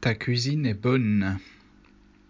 Ta cuisine est bonne.